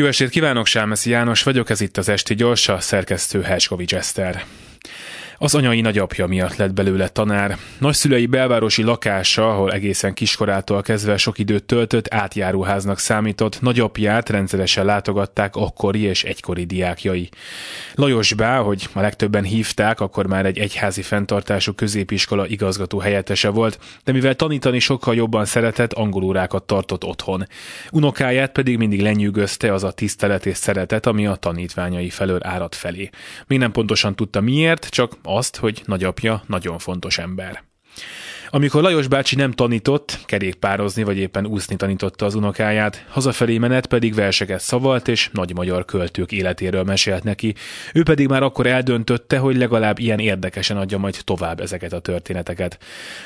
Jó estét kívánok, Sámeszi János vagyok, ez itt az Esti Gyorsa, szerkesztő Herskovics Eszter. Az anyai nagyapja miatt lett belőle tanár. Nagyszülei belvárosi lakása, ahol egészen kiskorától kezdve sok időt töltött, átjáróháznak számított, nagyapját rendszeresen látogatták akkori és egykori diákjai. Lajos Bá, hogy a legtöbben hívták, akkor már egy egyházi fenntartású középiskola igazgató helyettese volt, de mivel tanítani sokkal jobban szeretett, angolórákat tartott otthon. Unokáját pedig mindig lenyűgözte az a tisztelet és szeretet, ami a tanítványai felől árad felé. Még nem pontosan tudta miért, csak azt, hogy nagyapja nagyon fontos ember. Amikor Lajos bácsi nem tanított, kerékpározni vagy éppen úszni tanította az unokáját, hazafelé menet pedig verseket szavalt és nagy magyar költők életéről mesélt neki. Ő pedig már akkor eldöntötte, hogy legalább ilyen érdekesen adja majd tovább ezeket a történeteket.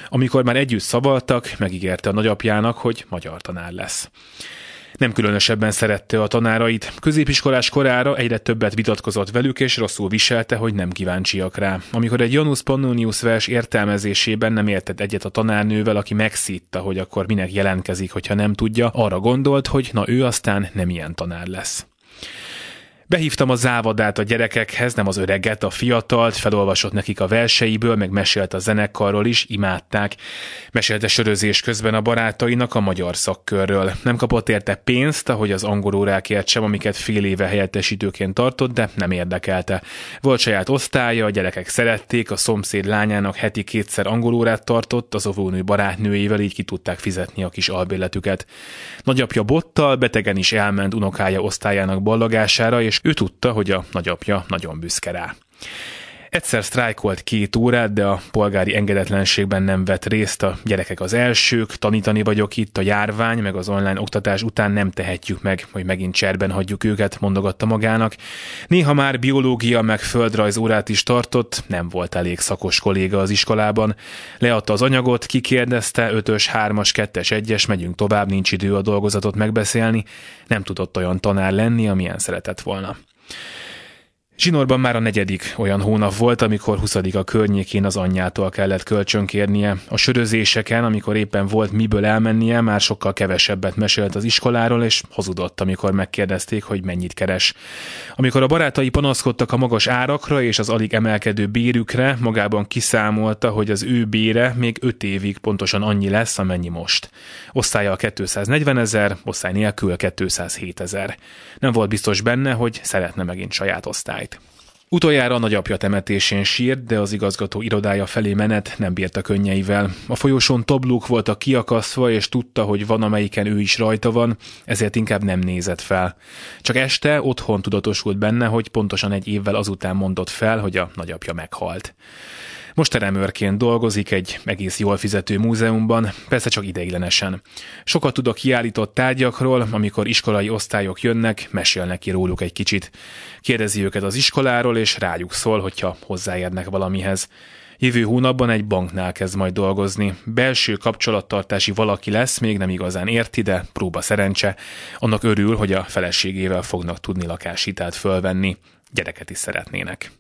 Amikor már együtt szavaltak, megígérte a nagyapjának, hogy magyar tanár lesz. Nem különösebben szerette a tanárait. Középiskolás korára egyre többet vitatkozott velük, és rosszul viselte, hogy nem kíváncsiak rá. Amikor egy Janus Pannonius vers értelmezésében nem értett egyet a tanárnővel, aki megszitta, hogy akkor minek jelentkezik, hogyha nem tudja, arra gondolt, hogy na ő aztán nem ilyen tanár lesz. Behívtam a závadát a gyerekekhez, nem az öreget, a fiatalt, felolvasott nekik a verseiből, meg mesélt a zenekarról is, imádták. Mesélte sörözés közben a barátainak a magyar szakkörről. Nem kapott érte pénzt, ahogy az angolórákért sem, amiket fél éve helyettesítőként tartott, de nem érdekelte. Volt saját osztálya, a gyerekek szerették, a szomszéd lányának heti kétszer angolórát tartott, az óvónő barátnőjével így ki tudták fizetni a kis albérletüket. Nagyapja bottal, betegen is elment unokája osztályának ballagására, és ő tudta, hogy a nagyapja nagyon büszke rá. Egyszer sztrájkolt két órát, de a polgári engedetlenségben nem vett részt a gyerekek az elsők, tanítani vagyok itt, a járvány, meg az online oktatás után nem tehetjük meg, hogy megint cserben hagyjuk őket, mondogatta magának. Néha már biológia meg földrajz órát is tartott, nem volt elég szakos kolléga az iskolában. Leadta az anyagot, kikérdezte, ötös, hármas, kettes, egyes, megyünk tovább, nincs idő a dolgozatot megbeszélni. Nem tudott olyan tanár lenni, amilyen szeretett volna. Zsinorban már a negyedik olyan hónap volt, amikor 20 a környékén az anyjától kellett kölcsönkérnie. A sörözéseken, amikor éppen volt miből elmennie, már sokkal kevesebbet mesélt az iskoláról, és hazudott, amikor megkérdezték, hogy mennyit keres. Amikor a barátai panaszkodtak a magas árakra és az alig emelkedő bérükre, magában kiszámolta, hogy az ő bére még 5 évig pontosan annyi lesz, amennyi most. Osztálya a 240 ezer, osztály nélkül 207 ezer. Nem volt biztos benne, hogy szeretne megint saját osztály osztályt. Utoljára a nagyapja temetésén sírt, de az igazgató irodája felé menet nem bírta könnyeivel. A folyosón tablók voltak kiakasztva, és tudta, hogy van, amelyiken ő is rajta van, ezért inkább nem nézett fel. Csak este otthon tudatosult benne, hogy pontosan egy évvel azután mondott fel, hogy a nagyapja meghalt. Most teremőrként dolgozik egy egész jól fizető múzeumban, persze csak ideiglenesen. Sokat tud a kiállított tárgyakról, amikor iskolai osztályok jönnek, mesél neki róluk egy kicsit. Kérdezi őket az iskoláról, és rájuk szól, hogyha hozzáérnek valamihez. Jövő hónapban egy banknál kezd majd dolgozni. Belső kapcsolattartási valaki lesz, még nem igazán érti, de próba szerencse. Annak örül, hogy a feleségével fognak tudni lakáshitelt fölvenni. Gyereket is szeretnének.